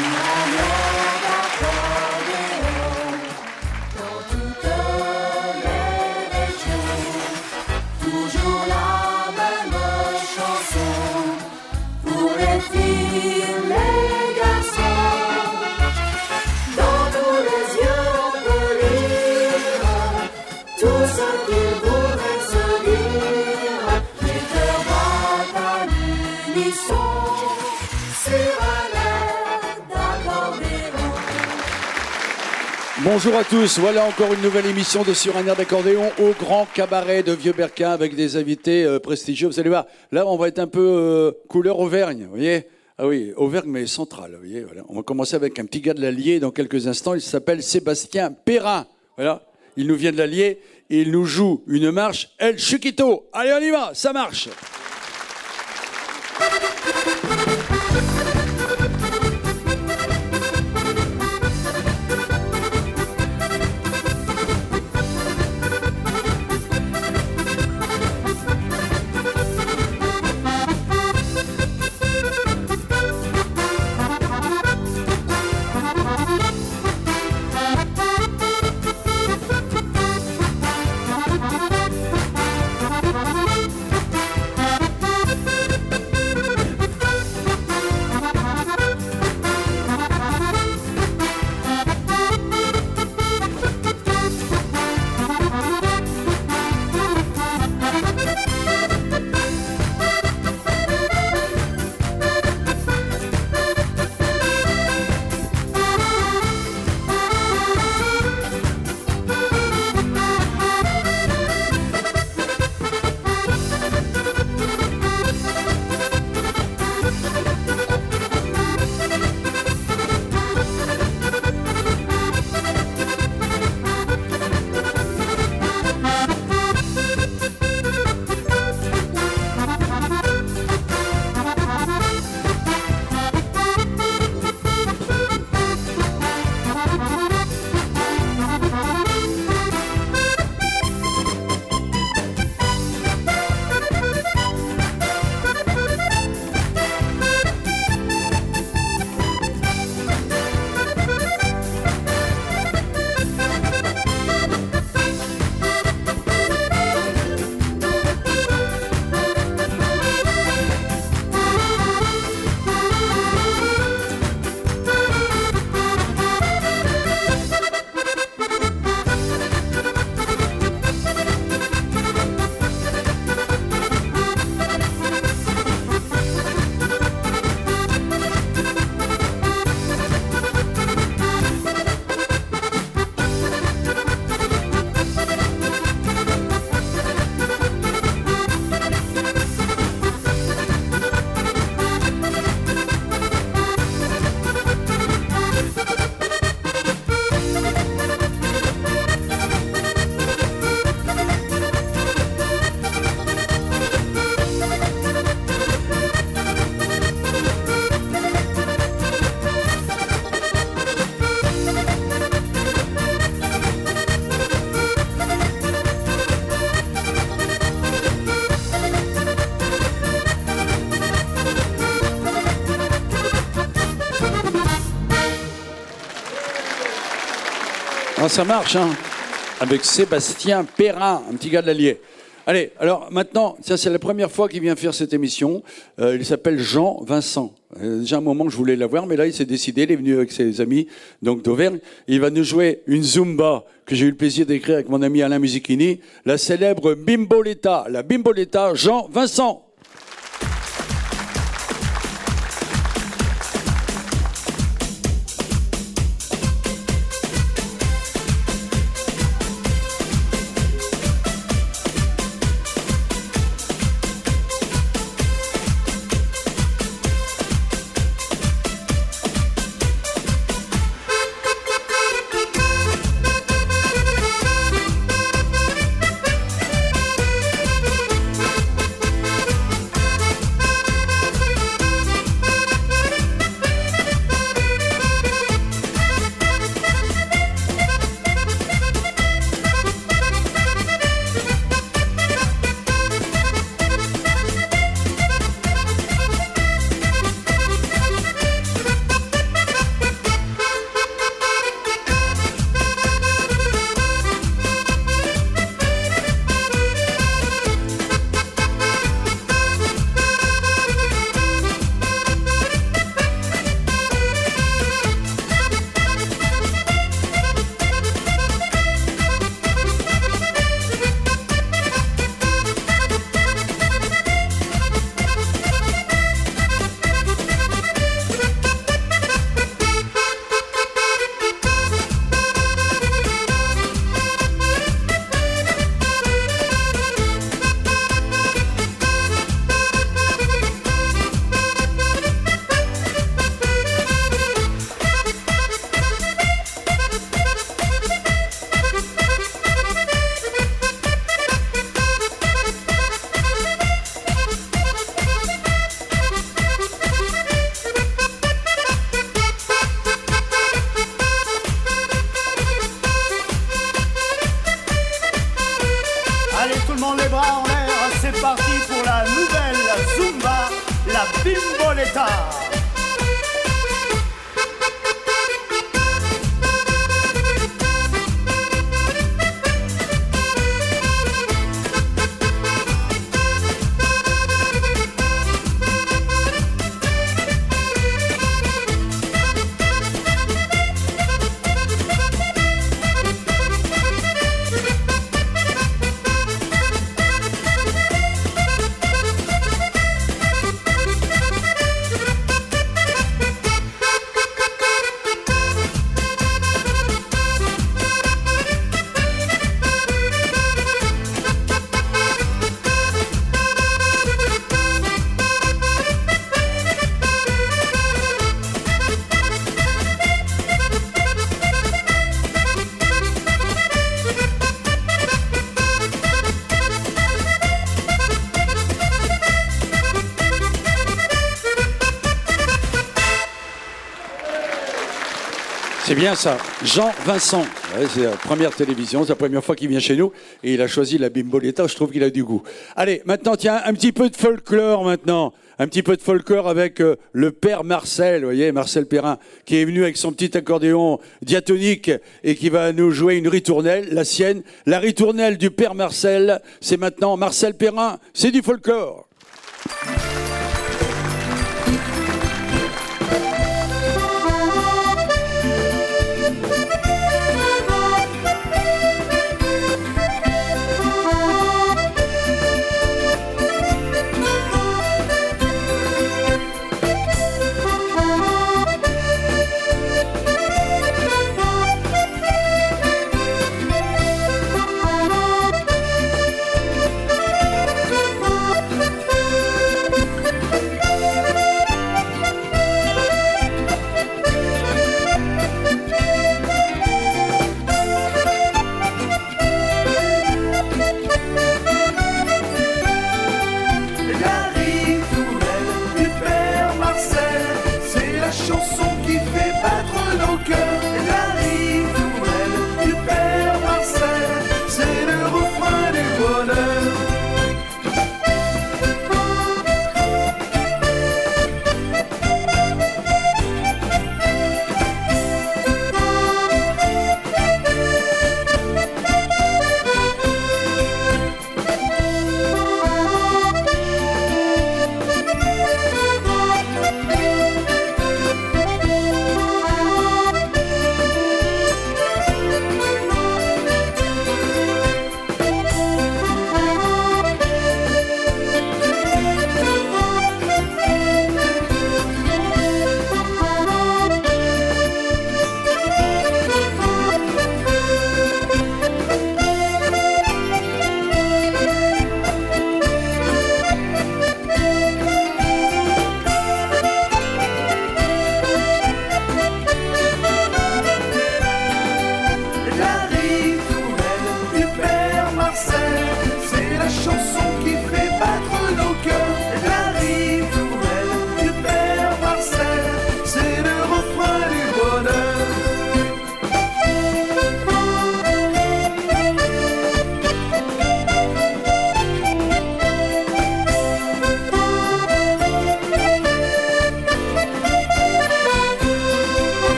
Obrigada. Bonjour à tous, voilà encore une nouvelle émission de Sur un air d'accordéon au grand cabaret de Vieux-Berquin avec des invités euh, prestigieux. Vous allez voir, là on va être un peu euh, couleur Auvergne, vous voyez? Ah oui, Auvergne mais centrale, vous voyez. On va commencer avec un petit gars de l'Allier dans quelques instants, il s'appelle Sébastien Perrin. Voilà, il nous vient de l'Allier et il nous joue une marche El Chiquito. Allez, on y va, ça marche ça marche, hein Avec Sébastien Perrin, un petit gars de l'Allier. Allez, alors maintenant, ça c'est la première fois qu'il vient faire cette émission. Euh, il s'appelle Jean Vincent. Euh, déjà un moment je voulais l'avoir, mais là il s'est décidé, il est venu avec ses amis donc d'Auvergne. Il va nous jouer une zumba que j'ai eu le plaisir d'écrire avec mon ami Alain Musichini, la célèbre Bimboletta, la Bimboletta Jean Vincent. Bien ça. Jean Vincent. C'est la première télévision, c'est la première fois qu'il vient chez nous. Et il a choisi la bimboletta, je trouve qu'il a du goût. Allez, maintenant, tiens, un petit peu de folklore maintenant. Un petit peu de folklore avec euh, le père Marcel, vous voyez, Marcel Perrin, qui est venu avec son petit accordéon diatonique et qui va nous jouer une ritournelle, la sienne. La ritournelle du père Marcel, c'est maintenant Marcel Perrin, c'est du folklore.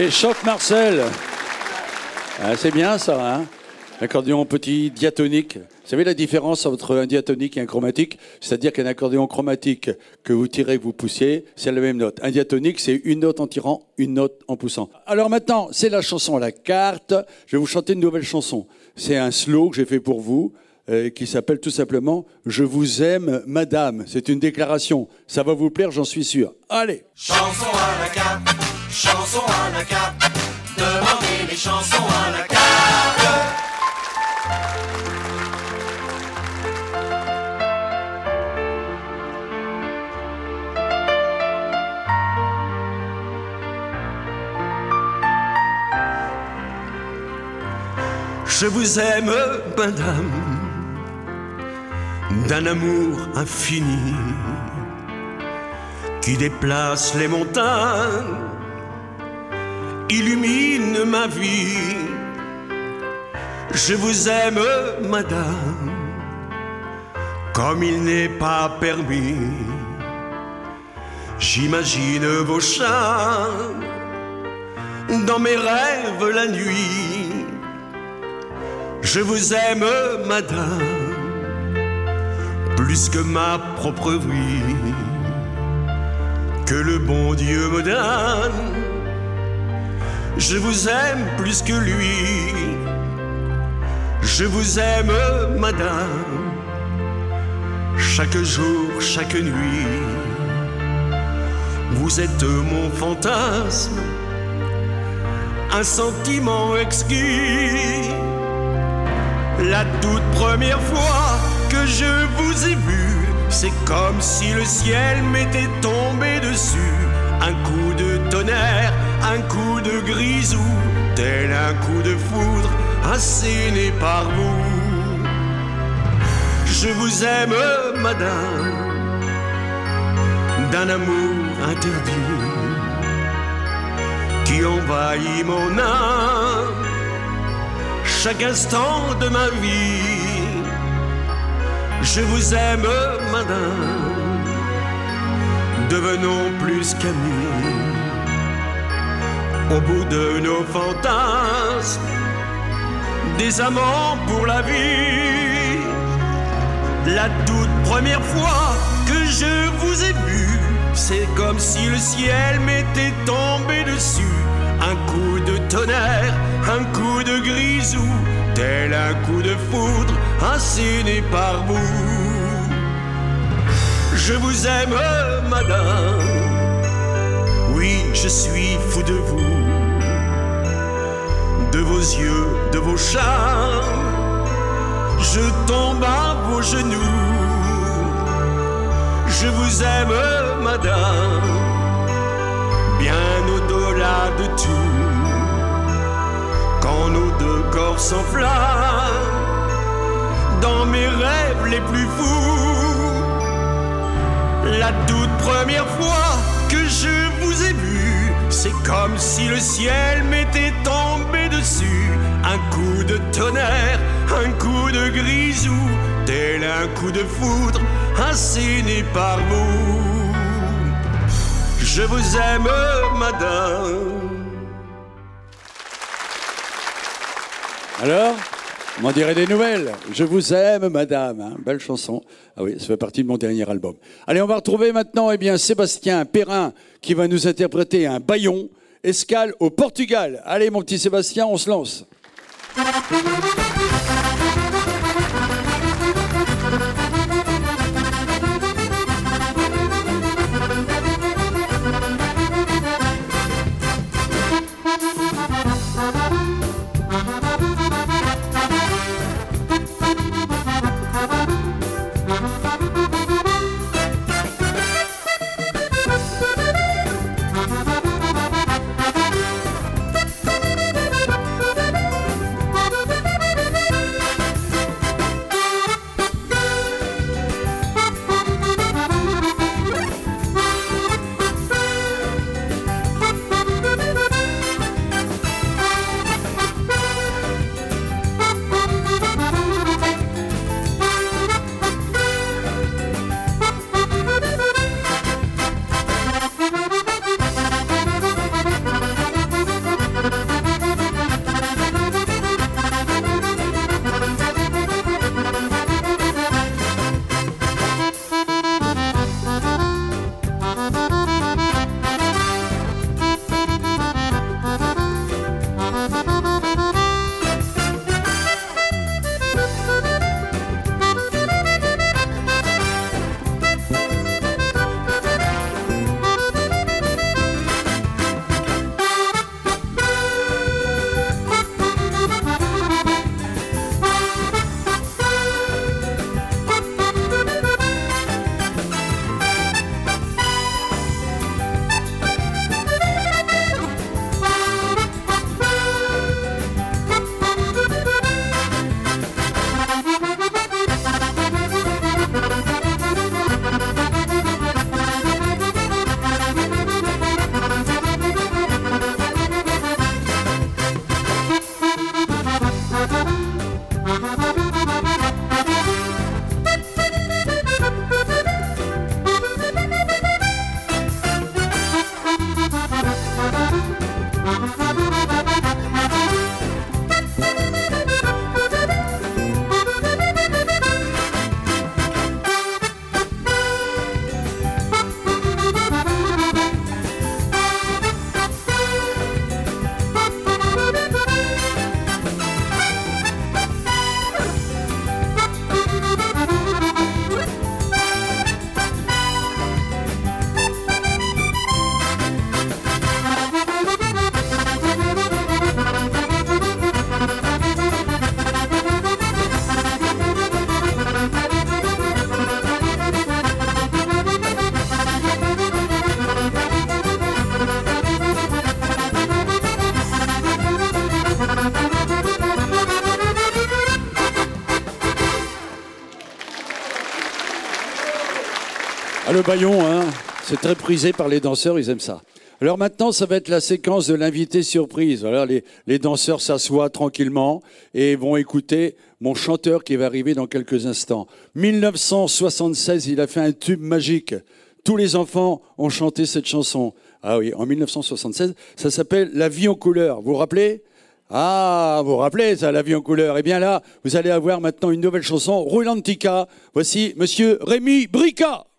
Allez, chante Marcel. Ah, c'est bien ça, hein Accordéon petit, diatonique. Vous savez la différence entre un diatonique et un chromatique? C'est-à-dire qu'un accordéon chromatique que vous tirez, que vous poussiez, c'est la même note. Un diatonique, c'est une note en tirant, une note en poussant. Alors maintenant, c'est la chanson à la carte. Je vais vous chanter une nouvelle chanson. C'est un slow que j'ai fait pour vous. euh, qui s'appelle tout simplement Je vous aime, madame. C'est une déclaration. Ça va vous plaire, j'en suis sûr. Allez Chanson à la carte, chanson à la carte, demandez les chansons à la carte. Je vous aime, madame, d'un amour infini qui déplace les montagnes, illumine ma vie. Je vous aime, madame, comme il n'est pas permis. J'imagine vos charmes dans mes rêves la nuit. Je vous aime, madame, plus que ma propre vie, que le bon Dieu me donne. Je vous aime plus que lui. Je vous aime, madame, chaque jour, chaque nuit. Vous êtes mon fantasme, un sentiment exquis. La toute première fois que je vous ai vu, c'est comme si le ciel m'était tombé dessus. Un coup de tonnerre, un coup de grisou, tel un coup de foudre asséné par vous. Je vous aime, madame, d'un amour interdit qui envahit mon âme chaque instant de ma vie. Je vous aime, madame, devenons plus qu'amis. Au bout de nos fantasmes, des amants pour la vie. La toute première fois que je vous ai vu, c'est comme si le ciel m'était tombé dessus. Un coup de tonnerre, un coup de grisou, tel un coup de foudre asséné par vous. Je vous aime, madame. Oui, je suis fou de vous, de vos yeux, de vos charmes. Je tombe à vos genoux. Je vous aime, madame, bien au-delà de tout. Quand nos deux corps s'enflamment, dans mes rêves les plus fous, la toute première fois que je vous ai vu, c'est comme si le ciel m'était tombé dessus. Un coup de tonnerre, un coup de grisou, tel un coup de foudre asséné par vous. Je vous aime, madame. Alors? M'en direz des nouvelles. Je vous aime, madame. hein. Belle chanson. Ah oui, ça fait partie de mon dernier album. Allez, on va retrouver maintenant eh bien, Sébastien Perrin qui va nous interpréter un baillon, escale au Portugal. Allez, mon petit Sébastien, on se lance. Le baillon, hein, c'est très prisé par les danseurs, ils aiment ça. Alors maintenant, ça va être la séquence de l'invité surprise. Alors les, les danseurs s'assoient tranquillement et vont écouter mon chanteur qui va arriver dans quelques instants. 1976, il a fait un tube magique. Tous les enfants ont chanté cette chanson. Ah oui, en 1976, ça s'appelle La vie en couleur. Vous vous rappelez? Ah, vous vous rappelez ça, La vie en couleur Eh bien là, vous allez avoir maintenant une nouvelle chanson, Roulantica. Voici Monsieur Rémi Brica.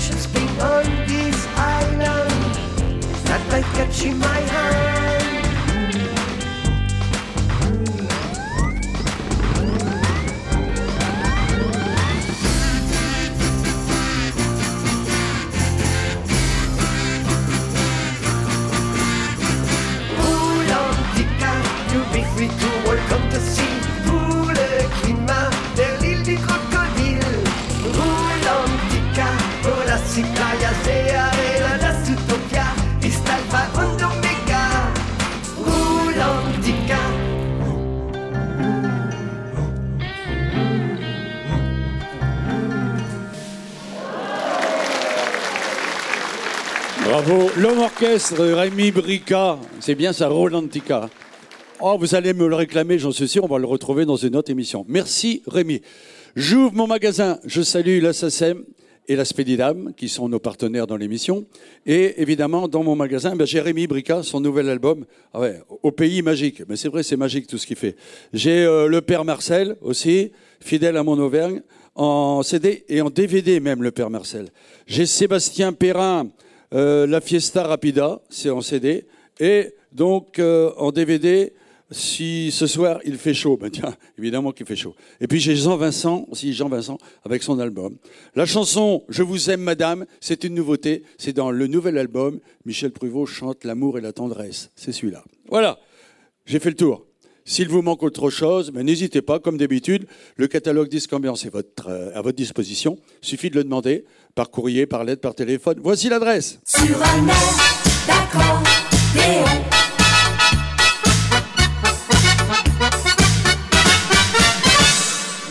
should speak on this island. It's not like catching my hand. L'homme orchestre, Rémi Brica. C'est bien ça, Rolantica. Oh, vous allez me le réclamer, j'en suis sûr. On va le retrouver dans une autre émission. Merci, Rémi. J'ouvre mon magasin. Je salue la SACEM et la Spédidam, qui sont nos partenaires dans l'émission. Et évidemment, dans mon magasin, ben, j'ai Rémi Brica, son nouvel album. Ah au pays magique. Mais c'est vrai, c'est magique tout ce qu'il fait. J'ai euh, le père Marcel aussi, fidèle à mon Auvergne, en CD et en DVD même, le père Marcel. J'ai Sébastien Perrin, euh, La Fiesta Rapida, c'est en CD. Et donc, euh, en DVD, si ce soir il fait chaud, ben tiens, évidemment qu'il fait chaud. Et puis j'ai Jean Vincent, aussi Jean Vincent, avec son album. La chanson Je vous aime, madame, c'est une nouveauté. C'est dans le nouvel album. Michel Pruvot chante l'amour et la tendresse. C'est celui-là. Voilà, j'ai fait le tour. S'il vous manque autre chose, ben n'hésitez pas, comme d'habitude, le catalogue Disque Ambiance est euh, à votre disposition. Il suffit de le demander par courrier, par lettre, par téléphone. Voici l'adresse.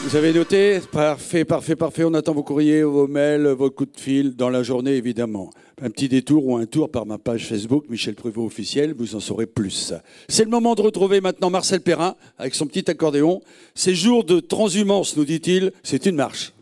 Vous avez noté? Parfait, parfait, parfait. On attend vos courriers, vos mails, vos coups de fil dans la journée, évidemment. Un petit détour ou un tour par ma page Facebook, Michel Prévost officiel, vous en saurez plus. C'est le moment de retrouver maintenant Marcel Perrin avec son petit accordéon. Ces jours de transhumance, nous dit-il, c'est une marche.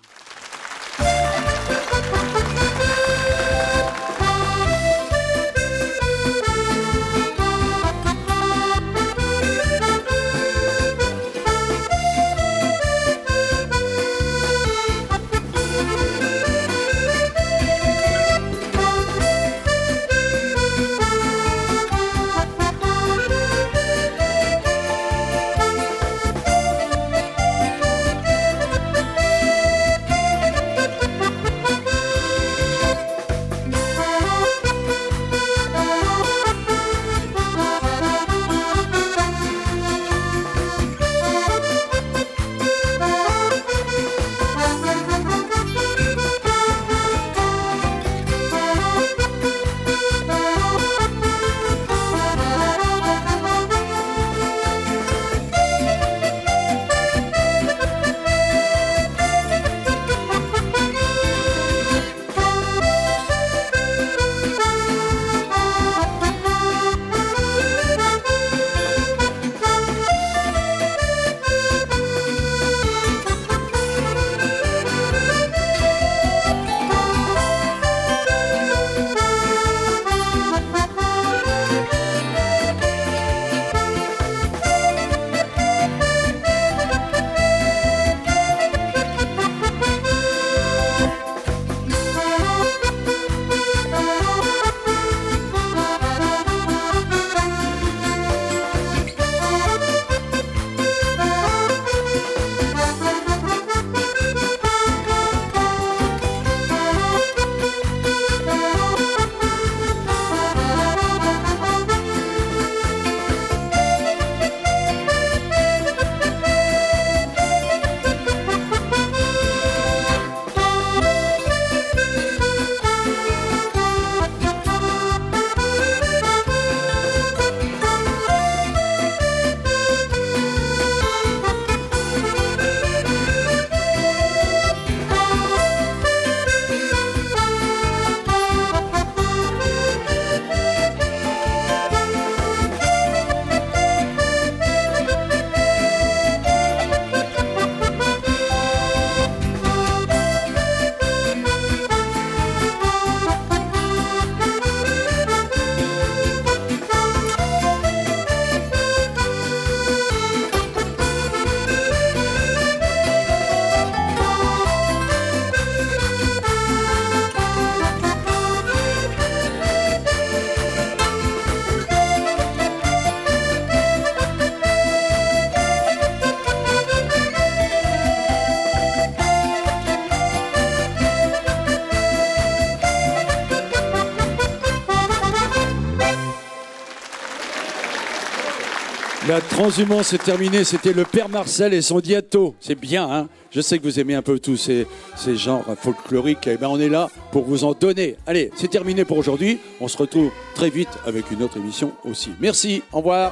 Voilà, Transhumance, c'est terminé. C'était le Père Marcel et son diato. C'est bien, hein Je sais que vous aimez un peu tous ces, ces genres folkloriques. Eh ben, on est là pour vous en donner. Allez, c'est terminé pour aujourd'hui. On se retrouve très vite avec une autre émission aussi. Merci, au revoir.